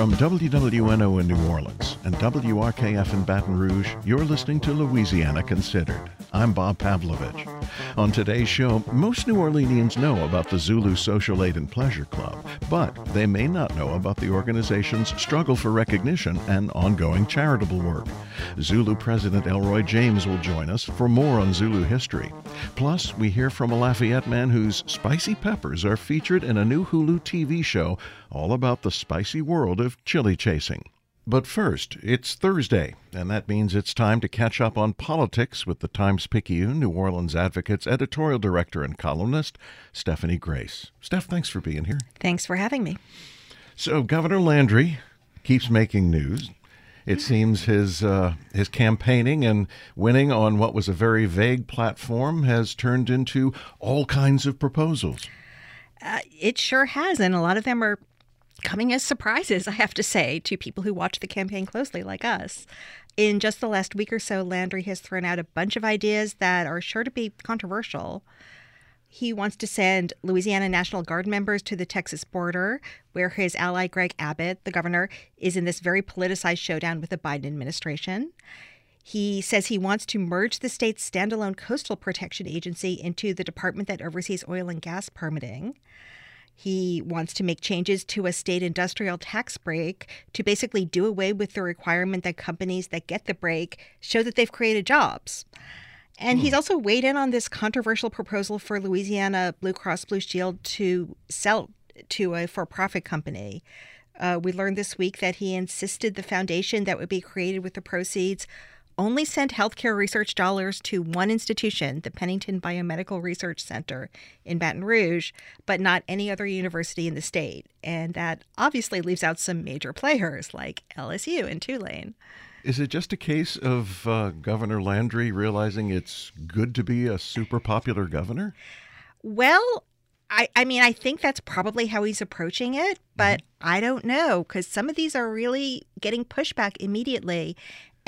From WWNO in New Orleans and WRKF in Baton Rouge, you're listening to Louisiana Considered. I'm Bob Pavlovich. On today's show, most New Orleanians know about the Zulu Social Aid and Pleasure Club, but they may not know about the organization's struggle for recognition and ongoing charitable work. Zulu President Elroy James will join us for more on Zulu history. Plus, we hear from a Lafayette man whose spicy peppers are featured in a new Hulu TV show all about the spicy world of chili chasing. But first, it's Thursday, and that means it's time to catch up on politics with the Times Picayune, New Orleans Advocate's editorial director and columnist, Stephanie Grace. Steph, thanks for being here. Thanks for having me. So, Governor Landry keeps making news. It seems his uh, his campaigning and winning on what was a very vague platform has turned into all kinds of proposals. Uh, it sure has, and a lot of them are coming as surprises, I have to say, to people who watch the campaign closely, like us. In just the last week or so, Landry has thrown out a bunch of ideas that are sure to be controversial. He wants to send Louisiana National Guard members to the Texas border, where his ally Greg Abbott, the governor, is in this very politicized showdown with the Biden administration. He says he wants to merge the state's standalone coastal protection agency into the department that oversees oil and gas permitting. He wants to make changes to a state industrial tax break to basically do away with the requirement that companies that get the break show that they've created jobs. And hmm. he's also weighed in on this controversial proposal for Louisiana Blue Cross Blue Shield to sell to a for profit company. Uh, we learned this week that he insisted the foundation that would be created with the proceeds only sent healthcare research dollars to one institution, the Pennington Biomedical Research Center in Baton Rouge, but not any other university in the state. And that obviously leaves out some major players like LSU and Tulane. Is it just a case of uh, Governor Landry realizing it's good to be a super popular governor? Well, I, I mean, I think that's probably how he's approaching it, but mm-hmm. I don't know because some of these are really getting pushback immediately.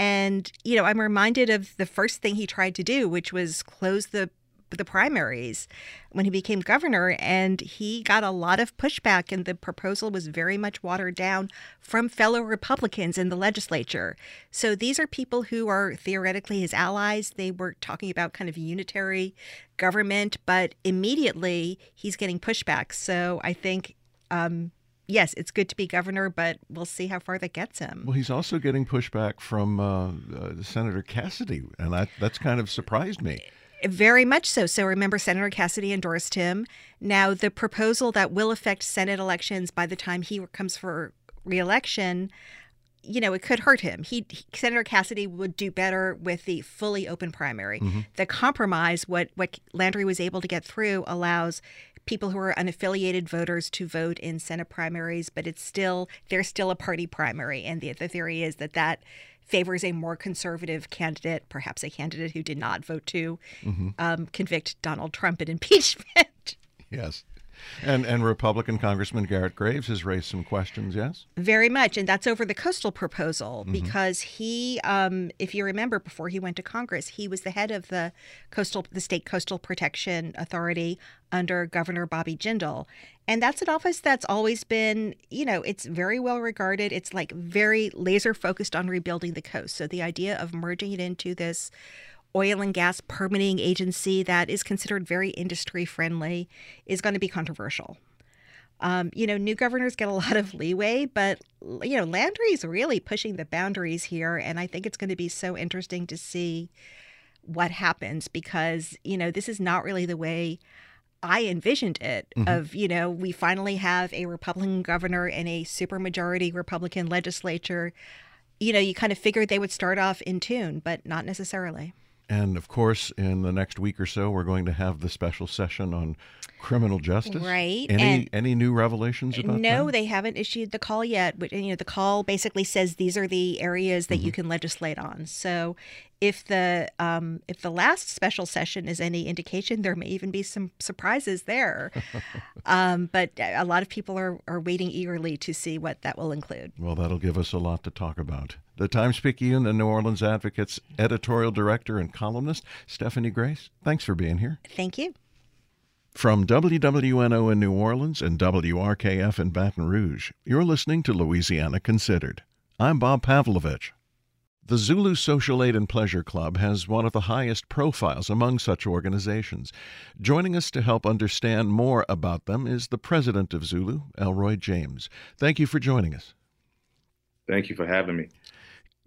And, you know, I'm reminded of the first thing he tried to do, which was close the the primaries when he became governor. And he got a lot of pushback and the proposal was very much watered down from fellow republicans in the legislature. So these are people who are theoretically his allies. They were talking about kind of unitary government but immediately he's getting pushback. So i think um, yes, it's good to be governor, but we'll see how far that gets him. Well, he's also getting pushback from uh, uh, Senator Cassidy, and that, that's kind of surprised me. Very much so. So remember, Senator Cassidy endorsed him. Now, the proposal that will affect Senate elections by the time he comes for reelection you know, it could hurt him. He, Senator Cassidy would do better with the fully open primary. Mm-hmm. The compromise, what what Landry was able to get through, allows people who are unaffiliated voters to vote in Senate primaries, but it's still there's still a party primary, and the the theory is that that favors a more conservative candidate, perhaps a candidate who did not vote to mm-hmm. um, convict Donald Trump in impeachment. Yes. And and Republican Congressman Garrett Graves has raised some questions, yes? Very much, and that's over the coastal proposal mm-hmm. because he, um, if you remember, before he went to Congress, he was the head of the coastal, the state coastal protection authority under Governor Bobby Jindal, and that's an office that's always been, you know, it's very well regarded. It's like very laser focused on rebuilding the coast. So the idea of merging it into this oil and gas permitting agency that is considered very industry friendly is going to be controversial. Um, you know, new governors get a lot of leeway, but, you know, Landry's really pushing the boundaries here. And I think it's going to be so interesting to see what happens because, you know, this is not really the way I envisioned it mm-hmm. of, you know, we finally have a Republican governor and a supermajority Republican legislature. You know, you kind of figured they would start off in tune, but not necessarily. And of course, in the next week or so, we're going to have the special session on criminal justice. Right. Any and any new revelations about that? no, that? they haven't issued the call yet. But you know, the call basically says these are the areas that mm-hmm. you can legislate on. So if the um, if the last special session is any indication, there may even be some surprises there. um, but a lot of people are, are waiting eagerly to see what that will include. Well, that'll give us a lot to talk about. The Times Picayune and New Orleans Advocate's editorial director and columnist, Stephanie Grace. Thanks for being here. Thank you. From WWNO in New Orleans and WRKF in Baton Rouge, you're listening to Louisiana Considered. I'm Bob Pavlovich. The Zulu Social Aid and Pleasure Club has one of the highest profiles among such organizations. Joining us to help understand more about them is the president of Zulu, Elroy James. Thank you for joining us. Thank you for having me.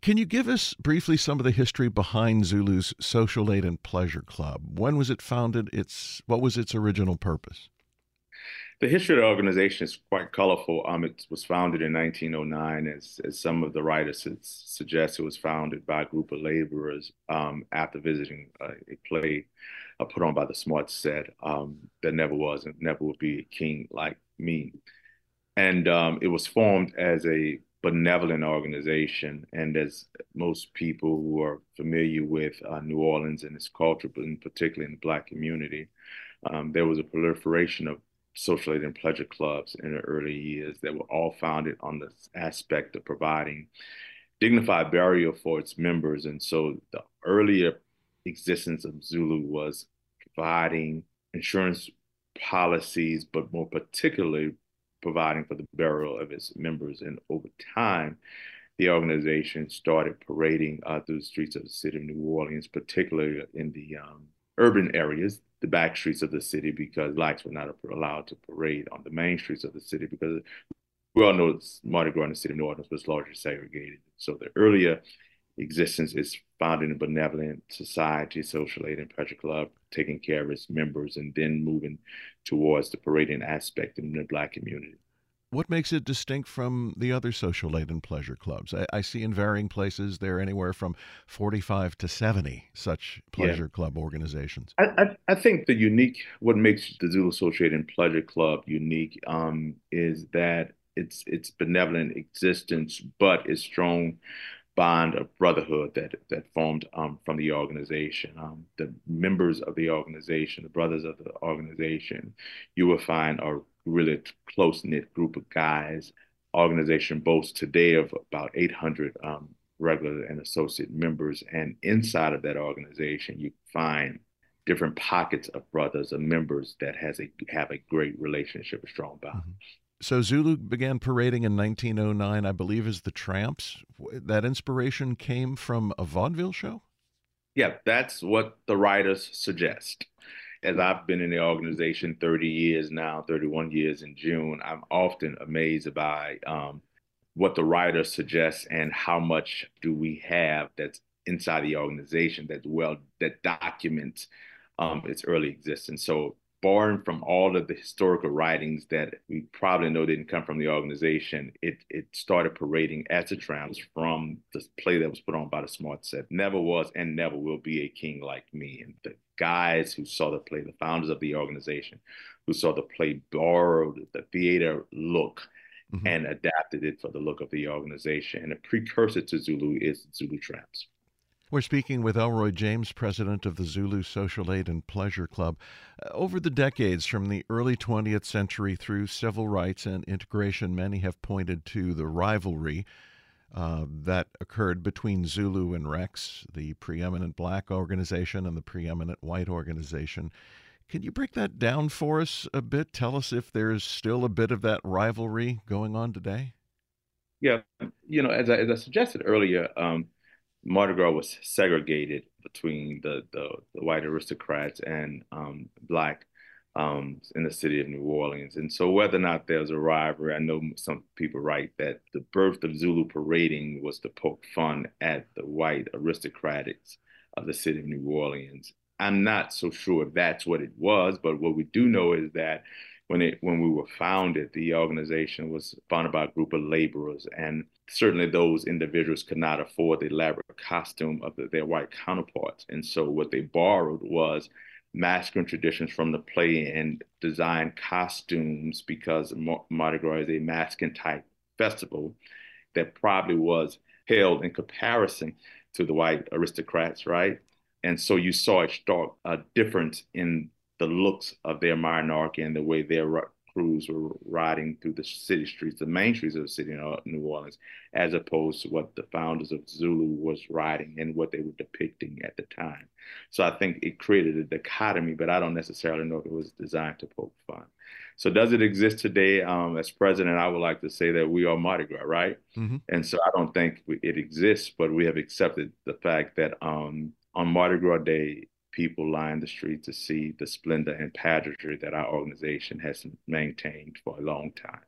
Can you give us briefly some of the history behind Zulu's Social Aid and Pleasure Club? When was it founded? Its what was its original purpose? The history of the organization is quite colorful. Um, it was founded in 1909, as, as some of the writers suggest. It was founded by a group of laborers um, after visiting a, a play uh, put on by the Smart Set um, that never was and never will be a king like me. And um, it was formed as a benevolent organization. And as most people who are familiar with uh, New Orleans and its culture, but in particularly in the Black community, um, there was a proliferation of social aid and pleasure clubs in the early years that were all founded on the aspect of providing dignified burial for its members. And so the earlier existence of Zulu was providing insurance policies, but more particularly providing for the burial of its members. And over time, the organization started parading uh, through the streets of the city of New Orleans, particularly in the um, urban areas, the back streets of the city, because blacks were not allowed to parade on the main streets of the city because we all know Mardi Gras in the city of New Orleans was largely segregated. So the earlier existence is founded in a benevolent society, social aid and pleasure club, taking care of its members, and then moving towards the parading aspect in the Black community. What makes it distinct from the other social aid and pleasure clubs? I, I see in varying places there are anywhere from 45 to 70 such pleasure yeah. club organizations. I, I, I, think the unique, what makes the Zulu Social Aid and Pleasure Club unique um, is that it's it's benevolent existence, but it's strong bond of brotherhood that that formed um, from the organization. Um, the members of the organization, the brothers of the organization, you will find are really close knit group of guys. Organization boasts today of about 800 um, regular and associate members, and inside of that organization, you find different pockets of brothers and members that has a have a great relationship, a strong bond. Mm-hmm. So Zulu began parading in 1909, I believe, as the Tramps. That inspiration came from a vaudeville show? Yeah, that's what the writers suggest. As I've been in the organization 30 years now, 31 years in June, I'm often amazed by um, what the writers suggest and how much do we have that's inside the organization that's well that documents um, its early existence. So born from all of the historical writings that we probably know didn't come from the organization, it it started parading as a trans from the play that was put on by the Smart Set. Never was and never will be a king like me. And the guys who saw the play, the founders of the organization, who saw the play borrowed the theater look mm-hmm. and adapted it for the look of the organization. And a precursor to Zulu is Zulu Tramps. We're speaking with Elroy James, president of the Zulu Social Aid and Pleasure Club. Uh, over the decades, from the early 20th century through civil rights and integration, many have pointed to the rivalry uh, that occurred between Zulu and Rex, the preeminent black organization and the preeminent white organization. Can you break that down for us a bit? Tell us if there's still a bit of that rivalry going on today. Yeah, you know, as I, as I suggested earlier, um, Mardi Gras was segregated between the, the, the white aristocrats and um, black um, in the city of New Orleans. And so, whether or not there's a rivalry, I know some people write that the birth of Zulu parading was to poke fun at the white aristocrats of the city of New Orleans. I'm not so sure if that's what it was, but what we do know is that when it when we were founded, the organization was founded by a group of laborers, and certainly those individuals could not afford the elaborate costume of the, their white counterparts, and so what they borrowed was masculine traditions from the play and designed costumes because Mardi Gras is a masculine type festival that probably was held in comparison to the white aristocrats, right? And so you saw a stark difference in the looks of their monarchy and the way their krewes were riding through the city streets, the main streets of the city of New Orleans, as opposed to what the founders of Zulu was riding and what they were depicting at the time. So I think it created a dichotomy, but I don't necessarily know if it was designed to poke fun. So does it exist today? Um, as president, I would like to say that we are Mardi Gras, right? Mm-hmm. And so I don't think it exists, but we have accepted the fact that um, on Mardi Gras Day, people line the streets to see the splendor and pageantry that our organization has maintained for a long time.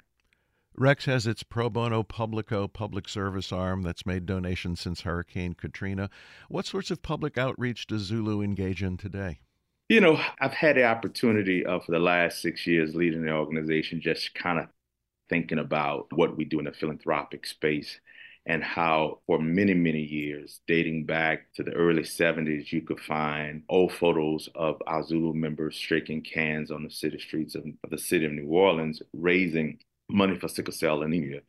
Rex has its pro bono publico public service arm that's made donations since Hurricane Katrina. What sorts of public outreach does Zulu engage in today? You know, I've had the opportunity of for the last six years leading the organization, just kind of thinking about what we do in the philanthropic space and how for many, many years, dating back to the early 70s, you could find old photos of our Zulu members shaking cans on the city streets of, of the city of New Orleans, raising money for sickle cell anemia.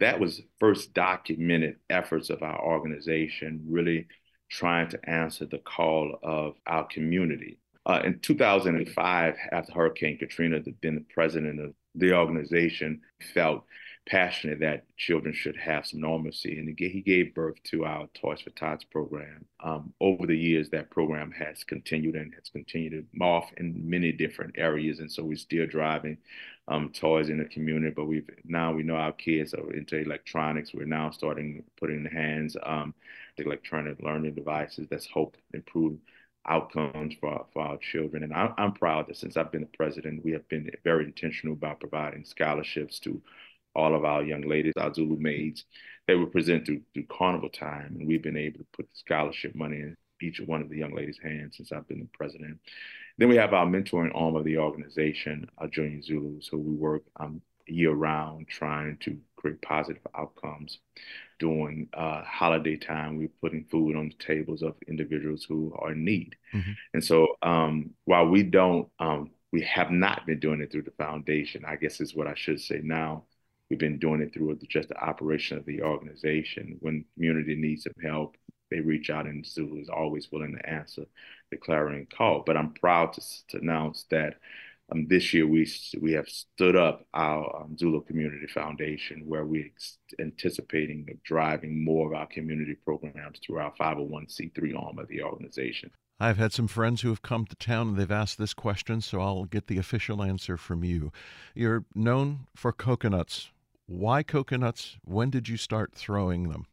That was first documented efforts of our organization, really trying to answer the call of our community. Uh, in 2005, after Hurricane Katrina, the then president of the organization felt passionate that children should have some normalcy. And he gave birth to our Toys for Tots program. Um, over the years, that program has continued and has continued to morph in many different areas. And so we're still driving um, toys in the community, but we've now we know our kids are into electronics. We're now starting putting in hands um, the electronic learning devices that's hope improve outcomes for, for our children. And I, I'm proud that since I've been the president, we have been very intentional about providing scholarships to all of our young ladies, our Zulu maids, they were present through, through carnival time. And we've been able to put scholarship money in each one of the young ladies' hands since I've been the president. Then we have our mentoring arm of the organization, our Junior Zulus, who we work um, year round trying to create positive outcomes. During uh, holiday time, we're putting food on the tables of individuals who are in need. Mm-hmm. And so um, while we don't, um, we have not been doing it through the foundation, I guess is what I should say now. We've been doing it through just the operation of the organization. When community needs some help, they reach out and Zulu is always willing to answer the clarion call. But I'm proud to, to announce that um, this year we we have stood up our um, Zulu Community Foundation, where we're anticipating driving more of our community programs through our 501c3 arm of the organization. I've had some friends who have come to town and they've asked this question, so I'll get the official answer from you. You're known for coconuts. Why coconuts? When did you start throwing them?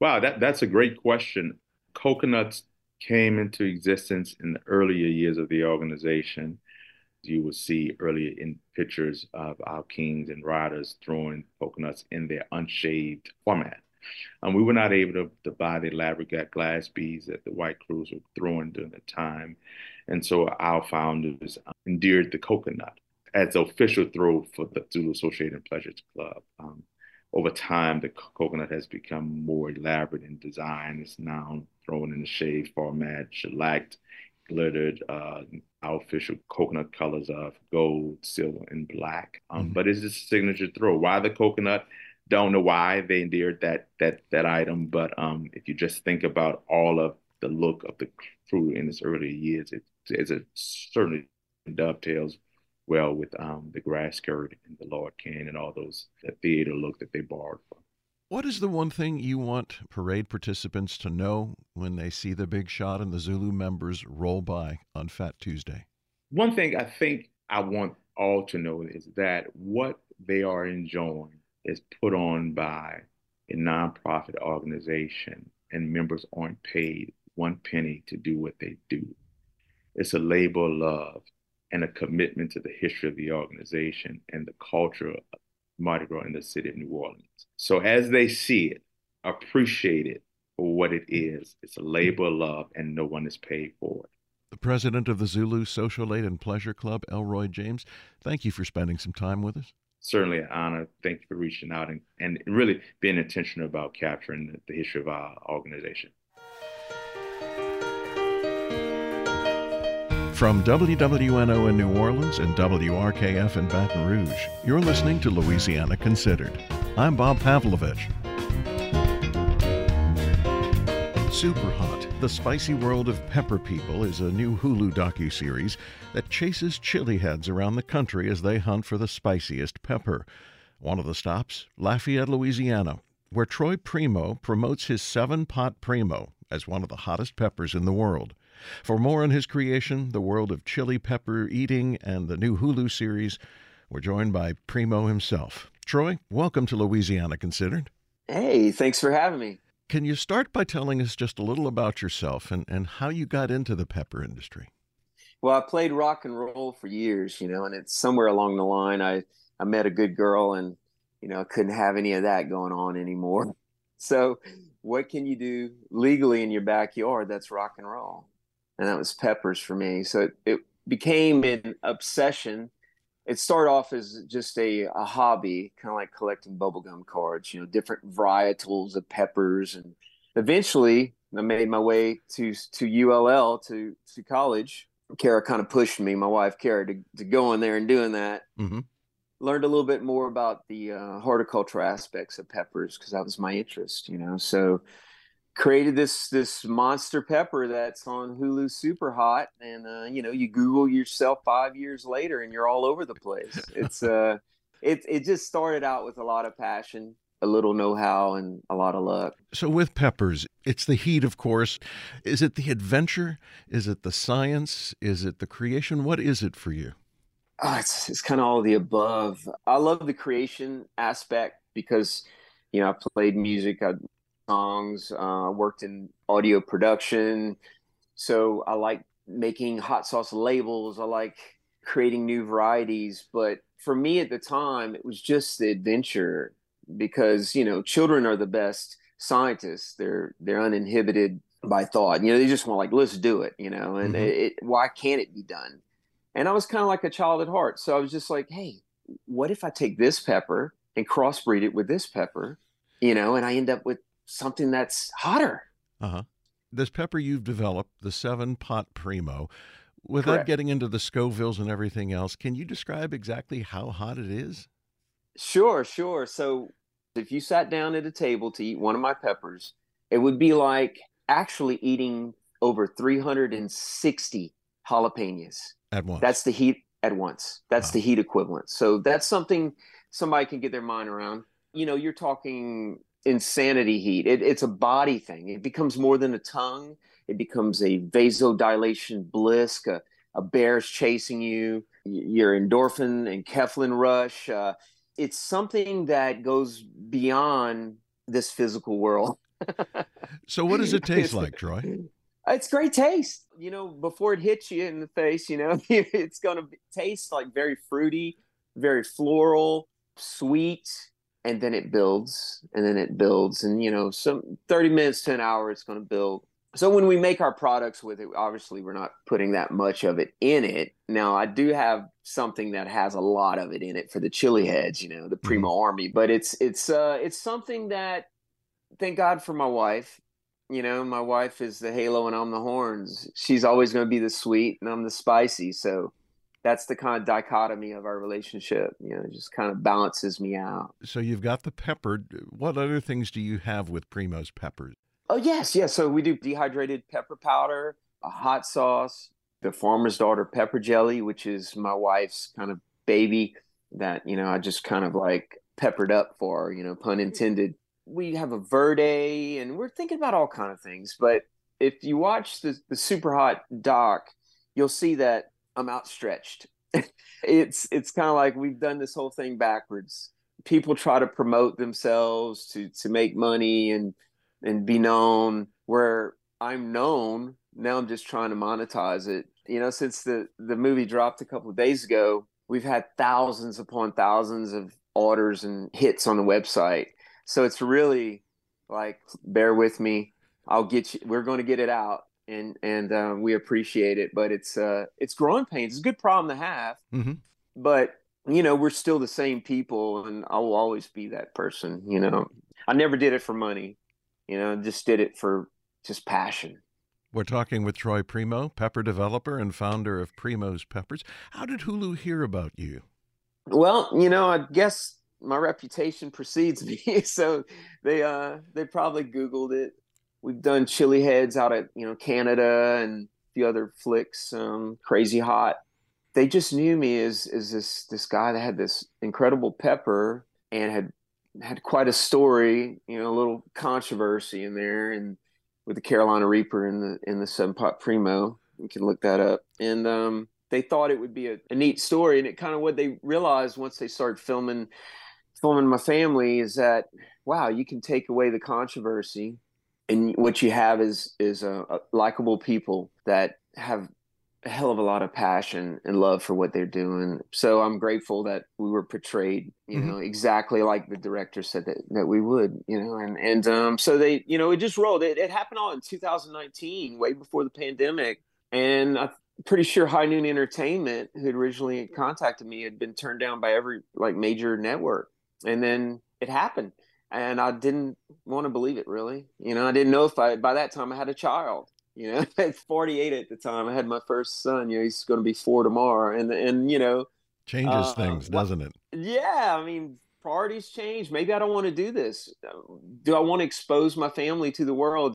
Wow, that, that's a great question. Coconuts came into existence in the earlier years of the organization. You will see earlier in pictures of our kings and riders throwing coconuts in their unshaved format. Um, we were not able to, to buy the elaborate glass beads that the white krewes were throwing during the time. And so our founders endeared the coconut as the official throw for the Zulu Associated Pleasures Club. Um, over time, the coconut has become more elaborate in design. It's now thrown in the shade format, shellacked, glittered. Uh, our official coconut colors of gold, silver, and black. Um, mm-hmm. But it's a signature throw. Why the coconut? Don't know why they endeared that that that item, but um, if you just think about all of the look of the fruit in its early years, it, it certainly dovetails well with um, the grass skirt and the Lord Can and all those that theater look that they borrowed from. What is the one thing you want parade participants to know when they see the big shot and the Zulu members roll by on Fat Tuesday? One thing I think I want all to know is that what they are enjoying is put on by a nonprofit organization and members aren't paid one penny to do what they do. It's a labor of love and a commitment to the history of the organization and the culture of Mardi Gras in the city of New Orleans. So as they see it, appreciate it for what it is. It's a labor of love and no one is paid for it. The president of the Zulu Social Aid and Pleasure Club, Elroy James, thank you for spending some time with us. Certainly an honor. Thank you for reaching out and, and really being intentional about capturing the, the history of our organization. From WWNO in New Orleans and WRKF in Baton Rouge, you're listening to Louisiana Considered. I'm Bob Pavlovich. Super hot The Spicy World of Pepper People is a new Hulu docu-series that chases chili heads around the country as they hunt for the spiciest pepper. One of the stops, Lafayette, Louisiana, where Troy Primeaux promotes his seven pot primo as one of the hottest peppers in the world. For more on his creation, the world of chili pepper eating, and the new Hulu series, we're joined by Primo himself. Troy, welcome to Louisiana Considered. Hey, thanks for having me. Can you start by telling us just a little about yourself and, and how you got into the pepper industry? Well, I played rock and roll for years, you know, and it's somewhere along the line I, I met a good girl and, you know, I couldn't have any of that going on anymore. So, what can you do legally in your backyard that's rock and roll? And that was peppers for me. So, it, it became an obsession it started off as just a, a hobby, kind of like collecting bubblegum cards, you know, different varietals of peppers. And eventually I made my way to, to ULL, to, to college. Kara kind of pushed me, my wife Kara, to, to go in there and doing that. Mm-hmm. Learned a little bit more about the uh, horticultural aspects of peppers because that was my interest, you know. So created this this monster pepper that's on Hulu super hot and uh, you know you google yourself 5 years later and you're all over the place. It's uh it it just started out with a lot of passion a little know-how and a lot of luck. So with peppers it's the heat of course. Is it the adventure? Is it the science? Is it the creation? What is it for you? Oh, it's it's kind of all of the above. I love the creation aspect because you know i played music i songs. Uh, worked in audio production, so I like making hot sauce labels. I like creating new varieties. But for me at the time, it was just the adventure because you know children are the best scientists. They're they're uninhibited by thought. You know, they just want like let's do it. You know, and mm-hmm. it, why can't it be done? And I was kind of like a child at heart, so I was just like, hey, what if I take this pepper and crossbreed it with this pepper? You know, and I end up with something that's hotter. Uh huh. This pepper you've developed, the seven pot primo, without Correct. getting into the Scovilles and everything else, can you describe exactly how hot it is? Sure, sure. So if you sat down at a table to eat one of my peppers, it would be like actually eating over 360 jalapenos at once. That's the heat at once. That's wow. the heat equivalent. So that's something somebody can get their mind around. You know, you're talking insanity heat. It, it's a body thing. It becomes more than a tongue. It becomes a vasodilation bliss. A, a bear's chasing you. Your endorphin and enkephalin rush. Uh, it's something that goes beyond this physical world. so, what does it taste like, Troy? It's great taste. You know, before it hits you in the face, you know, it's going to taste like very fruity, very floral, sweet and then it builds and then it builds and you know some 30 minutes to an hour it's going to build. So when we make our products with it obviously we're not putting that much of it in it. Now i do have something that has a lot of it in it for the chili heads you know the primo mm-hmm. army but it's it's uh it's something that thank god for my wife. You know my wife is the halo and i'm the horns. She's always going to be the sweet and i'm the spicy so that's the kind of dichotomy of our relationship. You know, it just kind of balances me out. So you've got the pepper. What other things do you have with Primo's peppers? Oh yes, yes. So we do dehydrated pepper powder, a hot sauce, the farmer's daughter pepper jelly, which is my wife's kind of baby that you know I just kind of like peppered up for, you know, pun intended. We have a verde, and we're thinking about all kind of things. But if you watch the the super hot doc, you'll see that I'm outstretched. it's it's kind of like we've done this whole thing backwards. People try to promote themselves to to make money and and be known. Where I'm known now, I'm just trying to monetize it. You know, since the the movie dropped a couple of days ago, we've had thousands upon thousands of orders and hits on the website. So it's really like, bear with me. I'll get you. We're going to get it out and and uh, we appreciate it. But it's uh, it's growing pains. It's a good problem to have, mm-hmm. but you know we're still the same people, and I will always be that person. You know, I never did it for money. You know, just did it for just passion. We're talking with Troy Primeaux, pepper developer and founder of Primo's Peppers. How did Hulu hear about you? Well, you know, I guess my reputation precedes me, so they uh they probably Googled it we've done Chili Heads out at you know Canada and a few other flicks, um, Crazy Hot. They just knew me as as this this guy that had this incredible pepper and had had quite a story, you know, a little controversy in there, and with the Carolina Reaper and the in the Seven Pot Primo, you can look that up. And um, they thought it would be a, a neat story, and it kind of what they realized once they started filming filming my family is that wow, you can take away the controversy, and what you have is is a, a likable people that have a hell of a lot of passion and love for what they're doing. So I'm grateful that we were portrayed, you mm-hmm. know, exactly like the director said that, that we would, you know, and, and, um, so they, you know, it just rolled. It, it happened all in 2019, way before the pandemic. And I'm pretty sure High Noon Entertainment, who had originally contacted me, had been turned down by every like major network. And then it happened. And I didn't want to believe it really. You know, I didn't know if I, by that time I had a child you know, at 48 at the time, I had my first son. You know, he's going to be four tomorrow, and and you know, changes uh, things, doesn't it? Yeah, I mean, priorities change. Maybe I don't want to do this. Do I want to expose my family to the world?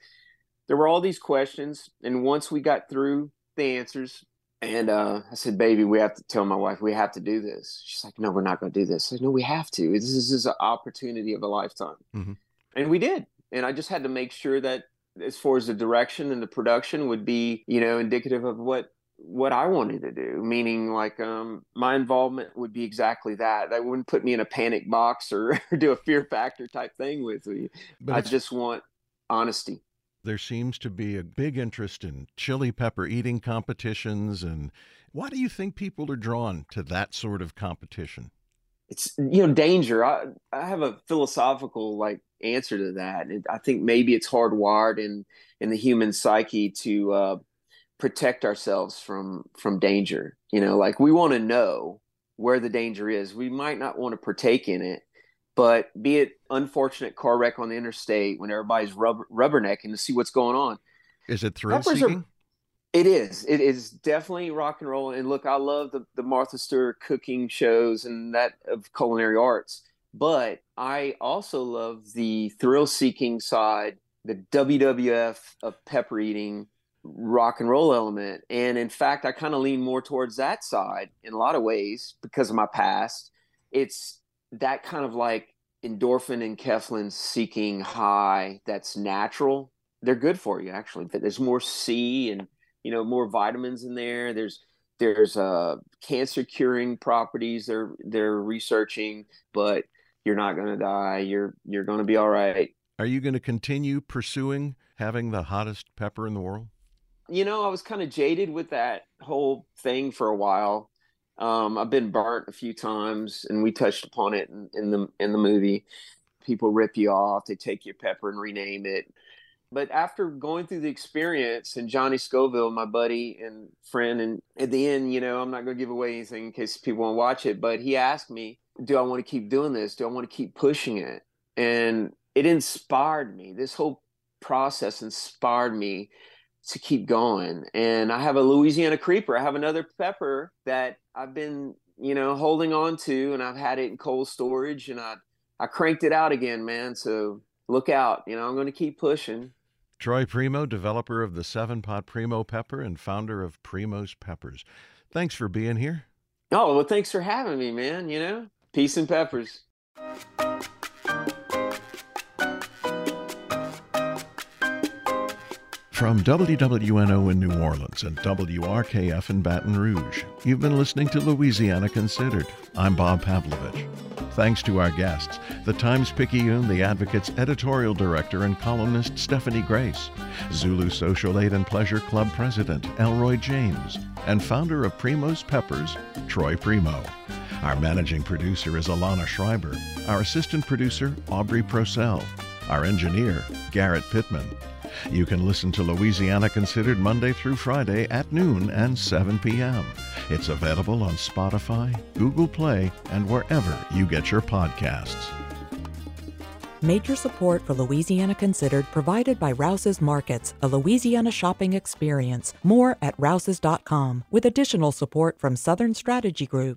There were all these questions, and once we got through the answers, and uh, I said, "Baby, we have to tell my wife we have to do this." She's like, "No, we're not going to do this." I said, "No, we have to. This is, this is an opportunity of a lifetime," mm-hmm. and we did. And I just had to make sure that as far as the direction and the production would be, you know, indicative of what what I wanted to do. Meaning, like, um, my involvement would be exactly that. That wouldn't put me in a panic box or, do a fear factor type thing with me. But I just want honesty. There seems to be a big interest in chili pepper eating competitions, and why do you think people are drawn to that sort of competition? It's you know danger. I I have a philosophical like answer to that. I think maybe it's hardwired in in the human psyche to uh, protect ourselves from from danger. You know, like we want to know where the danger is. We might not want to partake in it, but be it unfortunate car wreck on the interstate when everybody's rubber, rubbernecking to see what's going on. Is it thrill seeking? It is. It is definitely rock and roll. And look, I love the, the Martha Stewart cooking shows and that of culinary arts. But I also love the thrill seeking side, the WWF of pepper eating rock and roll element. And in fact, I kind of lean more towards that side in a lot of ways because of my past. It's that kind of like endorphin and enkephalin seeking high that's natural. They're good for you actually. There's more C and you know more vitamins in there. There's there's uh cancer curing properties they're they're researching, but you're not going to die. You're you're going to be all right. Are you going to continue pursuing having the hottest pepper in the world? You know, I was kind of jaded with that whole thing for a while. Um, I've been burnt a few times, and we touched upon it in, in the in the movie. People rip you off; they take your pepper and rename it. But after going through the experience, and Johnny Scoville, my buddy and friend, and at the end, you know, I'm not going to give away anything in case people want to watch it, but he asked me, do I want to keep doing this? Do I want to keep pushing it? And it inspired me. This whole process inspired me to keep going. And I have a Louisiana creeper. I have another pepper that I've been, you know, holding on to and I've had it in cold storage and I I cranked it out again, man. So look out. You know, I'm going to keep pushing. Troy Primeaux, developer of the Seven Pot Primo pepper and founder of Primo's Peppers. Thanks for being here. Oh, well, thanks for having me, man. You know, Peace and peppers. From WWNO in New Orleans and WRKF in Baton Rouge, you've been listening to Louisiana Considered. I'm Bob Pavlovich. Thanks to our guests, the Times Picayune, the Advocate's editorial director and columnist Stephanie Grace, Zulu Social Aid and Pleasure Club president Elroy James, and founder of Primo's Peppers, Troy Primeaux. Our managing producer is Alana Schreiber. Our assistant producer, Aubry Procell. Our engineer, Garrett Pittman. You can listen to Louisiana Considered Monday through Friday at noon and 7 p.m. It's available on Spotify, Google Play, and wherever you get your podcasts. Major support for Louisiana Considered provided by Rouse's Markets, a Louisiana shopping experience. More at rouses.com, with additional support from Southern Strategy Group.